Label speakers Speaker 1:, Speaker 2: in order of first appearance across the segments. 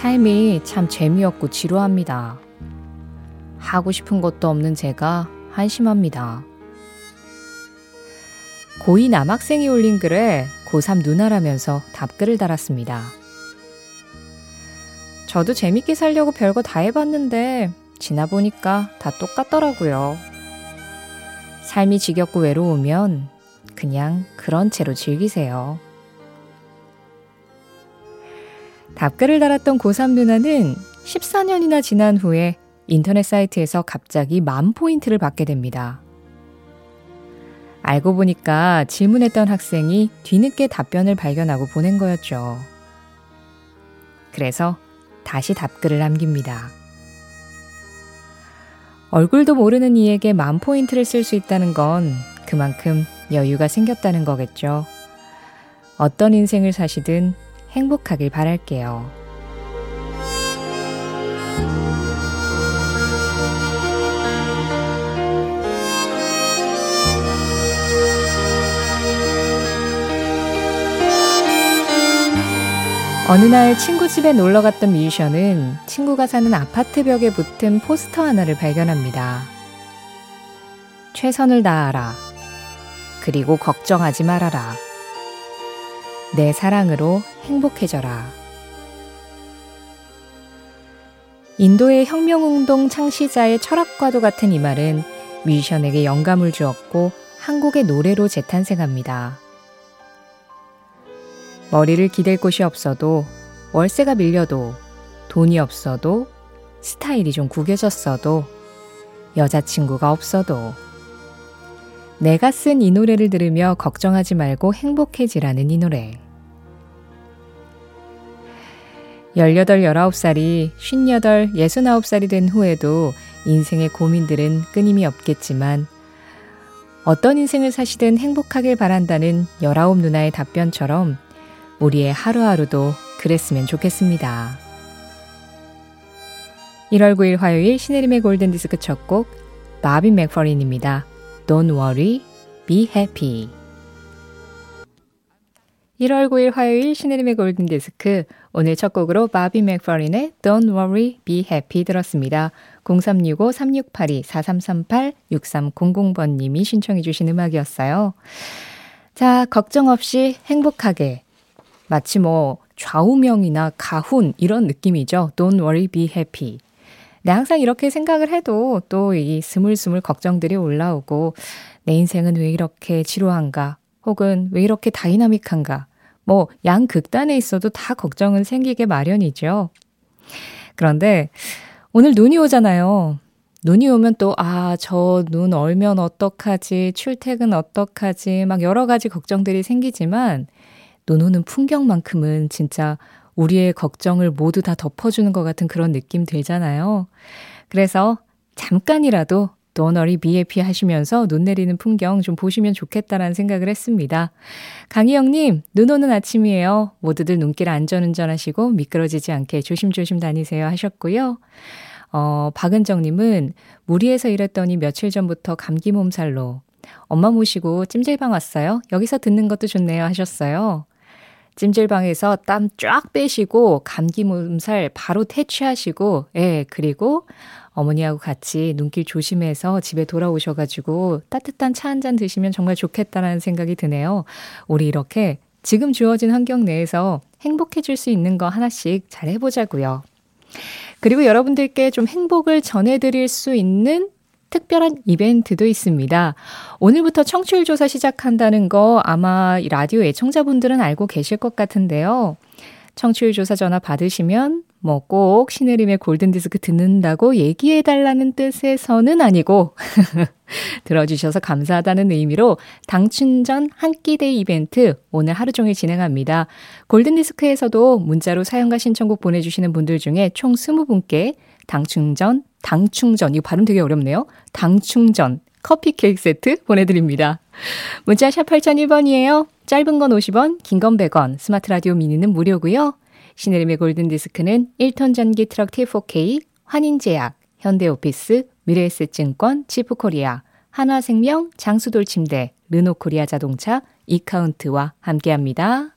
Speaker 1: 삶이 참 재미없고 지루합니다. 하고 싶은 것도 없는 제가 한심합니다. 고2 남학생이 올린 글에 고3 누나라면서 답글을 달았습니다. 저도 재밌게 살려고 별거 다 해봤는데 지나 보니까 다 똑같더라고요. 삶이 지겹고 외로우면 그냥 그런 채로 즐기세요. 답글을 달았던 고3 누나는 14년이나 지난 후에 인터넷 사이트에서 갑자기 만 포인트를 받게 됩니다. 알고 보니까 질문했던 학생이 뒤늦게 답변을 발견하고 보낸 거였죠. 그래서 다시 답글을 남깁니다. 얼굴도 모르는 이에게 만 포인트를 쓸 수 있다는 건 그만큼 여유가 생겼다는 거겠죠. 어떤 인생을 사시든 행복하길 바랄게요. 어느 날 친구 집에 놀러 갔던 뮤지션은 친구가 사는 아파트 벽에 붙은 포스터 하나를 발견합니다. 최선을 다하라. 그리고 걱정하지 말아라. 내 사랑으로 행복해져라. 인도의 혁명운동 창시자의 철학과도 같은 이 말은 뮤지션에게 영감을 주었고 한국의 노래로 재탄생합니다. 머리를 기댈 곳이 없어도 월세가 밀려도 돈이 없어도 스타일이 좀 구겨졌어도 여자친구가 없어도 내가 쓴 이 노래를 들으며 걱정하지 말고 행복해지라는 이 노래. 18, 19살이 58, 69살이 된 후에도 인생의 고민들은 끊임이 없겠지만 어떤 인생을 사시든 행복하길 바란다는 19 누나의 답변처럼 우리의 하루하루도 그랬으면 좋겠습니다. 1월 9일 화요일 신혜림의 골든디스크 첫 곡 마빈 맥퍼린입니다. Don't worry, be happy. 1월 9일 화요일 신혜림의 골든디스크 오늘 첫 곡으로 마빈 맥퍼린의 Don't worry, be happy 들었습니다. 0365-3682-4338-6300번님이 신청해 주신 음악이었어요. 자, 걱정 없이 행복하게 마치 뭐 좌우명이나 가훈 이런 느낌이죠. Don't worry, be happy. 네, 항상 이렇게 생각을 해도 또 이 스물스물 걱정들이 올라오고 내 인생은 왜 이렇게 지루한가? 혹은 왜 이렇게 다이나믹한가? 뭐 양극단에 있어도 다 걱정은 생기게 마련이죠. 그런데 오늘 눈이 오잖아요. 눈이 오면 또, 아, 저 눈 얼면 어떡하지, 출퇴근 어떡하지, 막 여러 가지 걱정들이 생기지만, 눈 오는 풍경만큼은 진짜 우리의 걱정을 모두 다 덮어주는 것 같은 그런 느낌 들잖아요. 그래서 잠깐이라도 도너리 BAP 하시면서 눈 내리는 풍경 좀 보시면 좋겠다라는 생각을 했습니다. 강희영님, 눈 오는 아침이에요. 모두들 눈길 안전운전 하시고 미끄러지지 않게 조심조심 다니세요 하셨고요. 어, 박은정님은 무리해서 일했더니 며칠 전부터 감기 몸살로 엄마 모시고 찜질방 왔어요. 여기서 듣는 것도 좋네요 하셨어요. 찜질방에서 땀 쫙 빼시고 감기 몸살 바로 퇴치하시고 예, 그리고 어머니하고 같이 눈길 조심해서 집에 돌아오셔가지고 따뜻한 차 한 잔 드시면 정말 좋겠다라는 생각이 드네요. 우리 이렇게 지금 주어진 환경 내에서 행복해질 수 있는 거 하나씩 잘 해보자고요. 그리고 여러분들께 좀 행복을 전해드릴 수 있는 특별한 이벤트도 있습니다. 오늘부터 청취율 조사 시작한다는 거 아마 라디오 애청자분들은 알고 계실 것 같은데요. 청취율 조사 전화 받으시면 뭐 꼭 신혜림의 골든디스크 듣는다고 얘기해달라는 뜻에서는 아니고 들어주셔서 감사하다는 의미로 당춘 전 한 끼대 이벤트 오늘 하루 종일 진행합니다. 골든디스크에서도 문자로 사연과 신청곡 보내주시는 분들 중에 총 20분께 당충전, 당충전, 이거 발음 되게 어렵네요. 당충전, 커피 케이크 세트 보내드립니다. 문자 샵 8001번이에요. 짧은 건 50원, 긴 건 100원, 스마트 라디오 미니는 무료고요. 신혜림의 골든디스크는 1톤 전기 트럭 T4K, 환인제약, 현대오피스, 미래에셋증권, 치프코리아, 한화생명, 장수돌침대, 르노코리아 자동차, 이카운트와 함께합니다.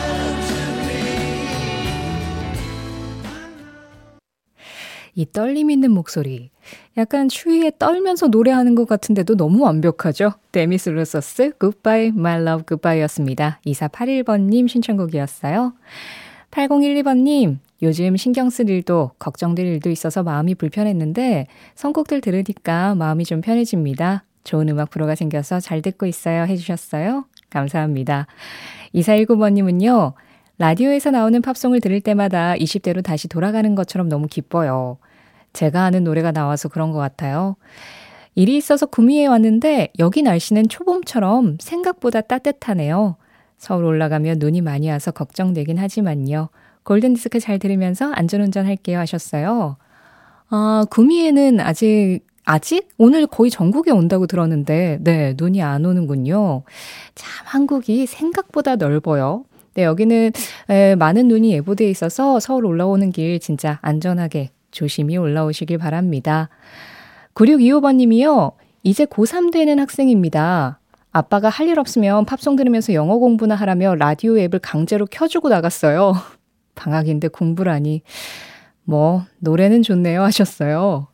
Speaker 1: 이 떨림 있는 목소리 약간 추위에 떨면서 노래하는 것 같은데도 너무 완벽하죠? 데미스 루서스 Goodbye My Love Goodbye였습니다. 2481번님 신청곡이었어요. 8012번님 요즘 신경 쓸 일도 걱정될 일도 있어서 마음이 불편했는데 선곡들 들으니까 마음이 좀 편해집니다. 좋은 음악 프로가 생겨서 잘 듣고 있어요 해주셨어요. 감사합니다. 2419번님은요. 라디오에서 나오는 팝송을 들을 때마다 20대로 다시 돌아가는 것처럼 너무 기뻐요. 제가 아는 노래가 나와서 그런 것 같아요. 일이 있어서 구미에 왔는데 여기 날씨는 초봄처럼 생각보다 따뜻하네요. 서울 올라가면 눈이 많이 와서 걱정되긴 하지만요. 골든디스크 잘 들으면서 안전운전 할게요 하셨어요. 아, 구미에는 아직 아직 오늘 거의 전국에 온다고 들었는데, 네, 눈이 안 오는군요. 참, 한국이 생각보다 넓어요. 네, 여기는 에, 많은 눈이 예보돼 있어서 서울 올라오는 길 진짜 안전하게 조심히 올라오시길 바랍니다. 9625번 님이요. 이제 고3 되는 학생입니다. 아빠가 할 일 없으면 팝송 들으면서 영어 공부나 하라며 라디오 앱을 강제로 켜주고 나갔어요. 방학인데 공부라니. 뭐, 노래는 좋네요 하셨어요.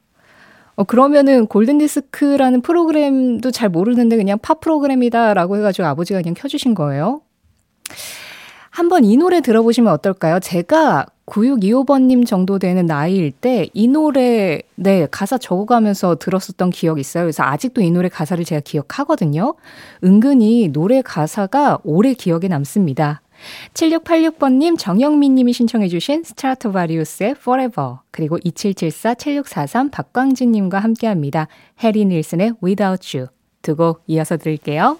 Speaker 1: 어, 그러면은 골든디스크라는 프로그램도 잘 모르는데 그냥 팝 프로그램이다라고 해가지고 아버지가 그냥 켜주신 거예요. 한번 이 노래 들어보시면 어떨까요? 제가 9625번님 정도 되는 나이일 때 이 노래, 네, 가사 적어가면서 들었었던 기억이 있어요. 그래서 아직도 이 노래 가사를 제가 기억하거든요. 은근히 노래 가사가 오래 기억에 남습니다. 7686번님, 정영민님이 신청해주신 스트라토바리우스의 Forever, 그리고 2774-7643 박광진님과 함께 합니다. 해리 닐슨의 Without You 두 곡 이어서 들을게요.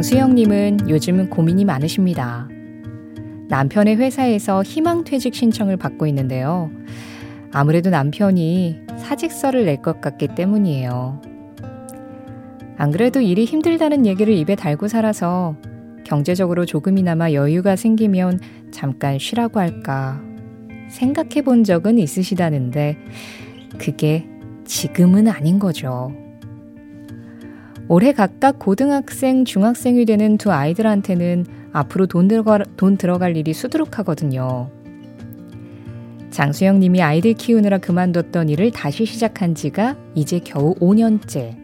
Speaker 1: 장수영님은 요즘은 고민이 많으십니다. 남편의 회사에서 희망퇴직 신청을 받고 있는데요. 아무래도 남편이 사직서를 낼 것 같기 때문이에요. 안 그래도 일이 힘들다는 얘기를 입에 달고 살아서 경제적으로 조금이나마 여유가 생기면 잠깐 쉬라고 할까 생각해 본 적은 있으시다는데 그게 지금은 아닌 거죠. 올해 각각 고등학생, 중학생이 되는 두 아이들한테는 앞으로 돈, 들어갈, 돈 들어갈 일이 수두룩하거든요. 장수영 님이 아이들 키우느라 그만뒀던 일을 다시 시작한 지가 이제 겨우 5년째.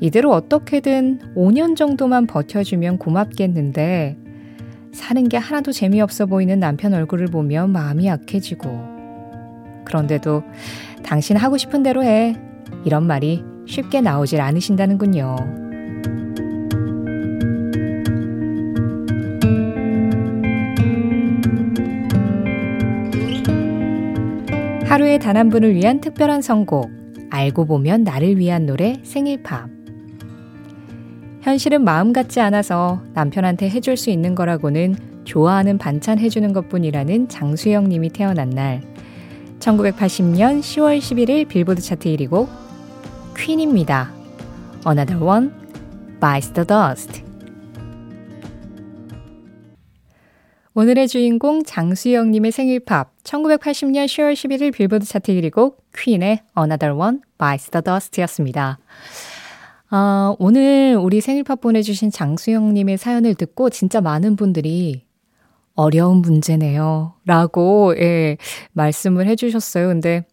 Speaker 1: 이대로 어떻게든 5년 정도만 버텨주면 고맙겠는데, 사는 게 하나도 재미없어 보이는 남편 얼굴을 보면 마음이 약해지고, 그런데도 당신 하고 싶은 대로 해. 이런 말이 쉽게 나오질 않으신다는군요. 하루에 단 한 분을 위한 특별한 선곡, 알고 보면 나를 위한 노래 생일팝. 현실은 마음 같지 않아서 남편한테 해줄 수 있는 거라고는 좋아하는 반찬 해주는 것 뿐이라는 장수영 님이 태어난 날. 1980년 10월 11일 빌보드 차트 1위 곡 퀸입니다. Another One, Bites the Dust. 오늘의 주인공 장수영님의 생일팝 1980년 10월 11일 빌보드 차트 1위 곡 퀸의 Another One, Bites the Dust였습니다. 아, 오늘 우리 생일팝 보내주신 장수영님의 사연을 듣고 진짜 많은 분들이 어려운 문제네요. 라고, 예, 말씀을 해주셨어요. 근데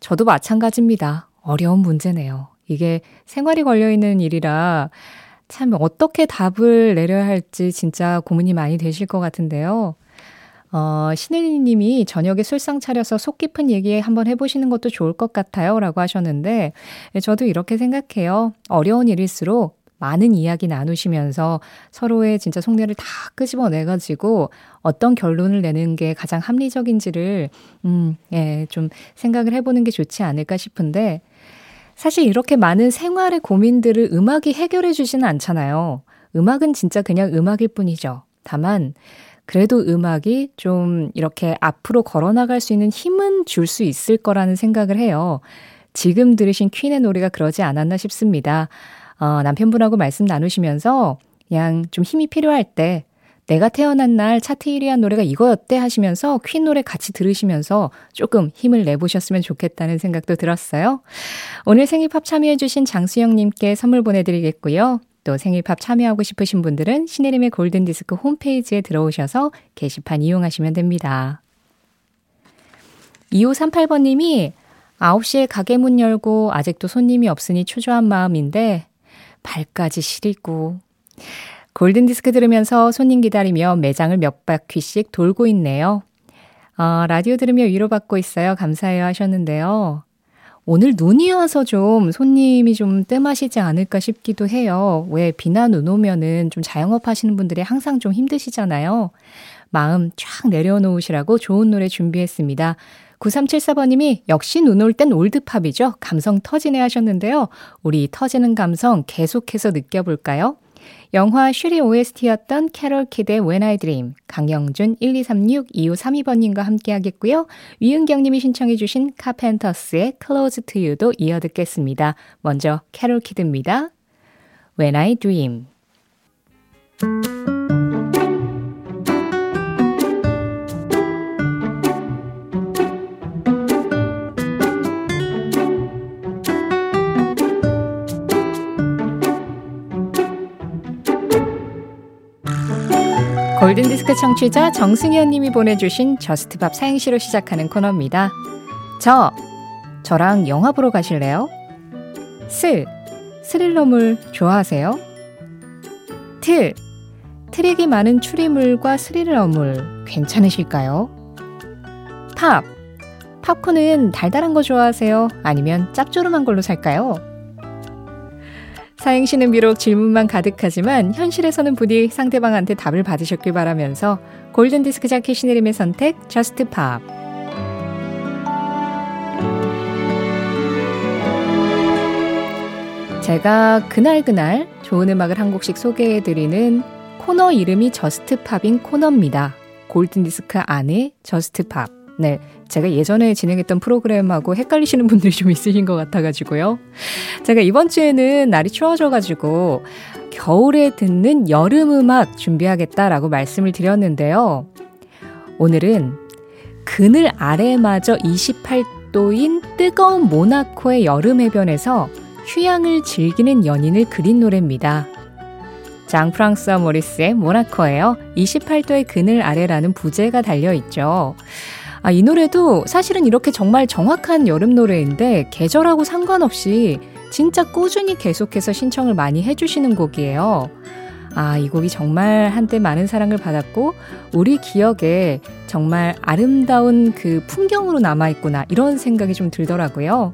Speaker 1: 저도 마찬가지입니다. 어려운 문제네요. 이게 생활이 걸려있는 일이라 참 어떻게 답을 내려야 할지 진짜 고민이 많이 되실 것 같은데요. 어, 신혜리 님이 저녁에 술상 차려서 속 깊은 얘기 한번 해보시는 것도 좋을 것 같아요. 라고 하셨는데, 저도 이렇게 생각해요. 어려운 일일수록 많은 이야기 나누시면서 서로의 진짜 속내를 다 끄집어내가지고 어떤 결론을 내는 게 가장 합리적인지를, 음, 예, 좀 생각을 해보는 게 좋지 않을까 싶은데, 사실 이렇게 많은 생활의 고민들을 음악이 해결해 주지는 않잖아요. 음악은 진짜 그냥 음악일 뿐이죠. 다만, 그래도 음악이 좀 이렇게 앞으로 걸어나갈 수 있는 힘은 줄 수 있을 거라는 생각을 해요. 지금 들으신 퀸의 노래가 그러지 않았나 싶습니다. 어, 남편분하고 말씀 나누시면서 그냥 좀 힘이 필요할 때 내가 태어난 날 차트 1위 한 노래가 이거였대 하시면서 퀸 노래 같이 들으시면서 조금 힘을 내보셨으면 좋겠다는 생각도 들었어요. 오늘 생일팝 참여해주신 장수영님께 선물 보내드리겠고요. 또 생일팝 참여하고 싶으신 분들은 신혜림의 골든디스크 홈페이지에 들어오셔서 게시판 이용하시면 됩니다. 2538번님이 9시에 가게 문 열고 아직도 손님이 없으니 초조한 마음인데 발까지 시리고 골든디스크 들으면서 손님 기다리며 매장을 몇 바퀴씩 돌고 있네요. 어, 라디오 들으며 위로받고 있어요. 감사해요 하셨는데요. 오늘 눈이 와서 좀 손님이 좀 뜸하시지 않을까 싶기도 해요. 왜 비나 눈 오면은 좀 자영업 하시는 분들이 항상 좀 힘드시잖아요. 마음 쫙 내려놓으시라고 좋은 노래 준비했습니다. 9374번님이 역시 눈 올 땐 올드팝이죠. 감성 터지네 하셨는데요. 우리 터지는 감성 계속해서 느껴볼까요? 영화 슈리 OST였던 캐롤 키드의 When I Dream, 강영준 1236-2532번님과 함께 하겠고요. 위은경님이 신청해 주신 카펜터스의 Close to You도 이어 듣겠습니다. 먼저 캐롤 키드입니다. When I Dream 골든디스크 청취자 정승현 님이 보내주신 저스트밥 사행시로 시작하는 코너입니다. 저, 저랑 영화 보러 가실래요? 스, 스릴러물 좋아하세요? 틀, 트릭이 많은 추리물과 스릴러물 괜찮으실까요? 팝, 팝콘은 달달한 거 좋아하세요? 아니면 짭조름한 걸로 살까요? 사행시는 비록 질문만 가득하지만 현실에서는 부디 상대방한테 답을 받으셨길 바라면서 골든디스크 자켓 신혜림의 선택 Just Pop 제가 그날그날 좋은 음악을 한 곡씩 소개해드리는 코너 이름이 Just Pop인 코너입니다. 골든디스크 안에 Just Pop. 네. 제가 예전에 진행했던 프로그램하고 헷갈리시는 분들이 좀 있으신 것 같아가지고요. 제가 이번 주에는 날이 추워져가지고 겨울에 듣는 여름 음악 준비하겠다라고 말씀을 드렸는데요. 오늘은 그늘 아래마저 28도인 뜨거운 모나코의 여름 해변에서 휴양을 즐기는 연인을 그린 노래입니다. 장 프랑스와 모리스의 모나코예요. 28도의 그늘 아래라는 부제가 달려 있죠. 아, 이 노래도 사실은 이렇게 정말 정확한 여름 노래인데 계절하고 상관없이 진짜 꾸준히 계속해서 신청을 많이 해주시는 곡이에요. 아, 이 곡이 정말 한때 많은 사랑을 받았고, 우리 기억에 정말 아름다운 그 풍경으로 남아있구나, 이런 생각이 좀 들더라고요.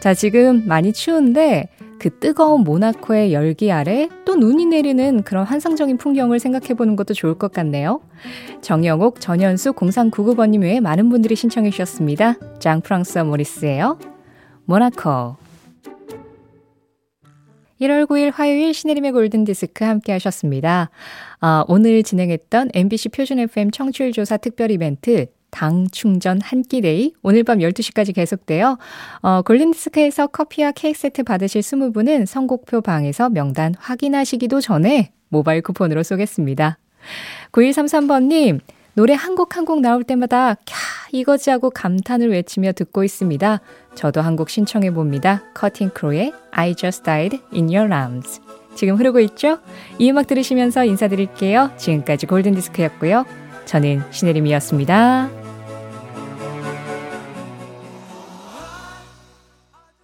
Speaker 1: 자, 지금 많이 추운데, 그 뜨거운 모나코의 열기 아래 또 눈이 내리는 그런 환상적인 풍경을 생각해 보는 것도 좋을 것 같네요. 정영옥, 전현수, 0399번님 외에 많은 분들이 신청해 주셨습니다. 장 프랑스와 모리스예요. 모나코 1월 9일 화요일 신혜림의 골든디스크 함께 하셨습니다. 아, 오늘 진행했던 MBC 표준 FM 청취율 조사 특별 이벤트 당 충전 한 끼데이 오늘 밤 12시까지 계속돼요. 어, 골든디스크에서 커피와 케이크 세트 받으실 20분은 선곡표 방에서 명단 확인하시기도 전에 모바일 쿠폰으로 쏘겠습니다. 9133번님, 노래 한 곡 한 곡 나올 때마다 캬 이거지 하고 감탄을 외치며 듣고 있습니다. 저도 한 곡 신청해 봅니다. 커팅 크루의 I Just Died in Your Arms. 지금 흐르고 있죠? 이 음악 들으시면서 인사드릴게요. 지금까지 골든디스크였고요. 저는 신혜림이었습니다.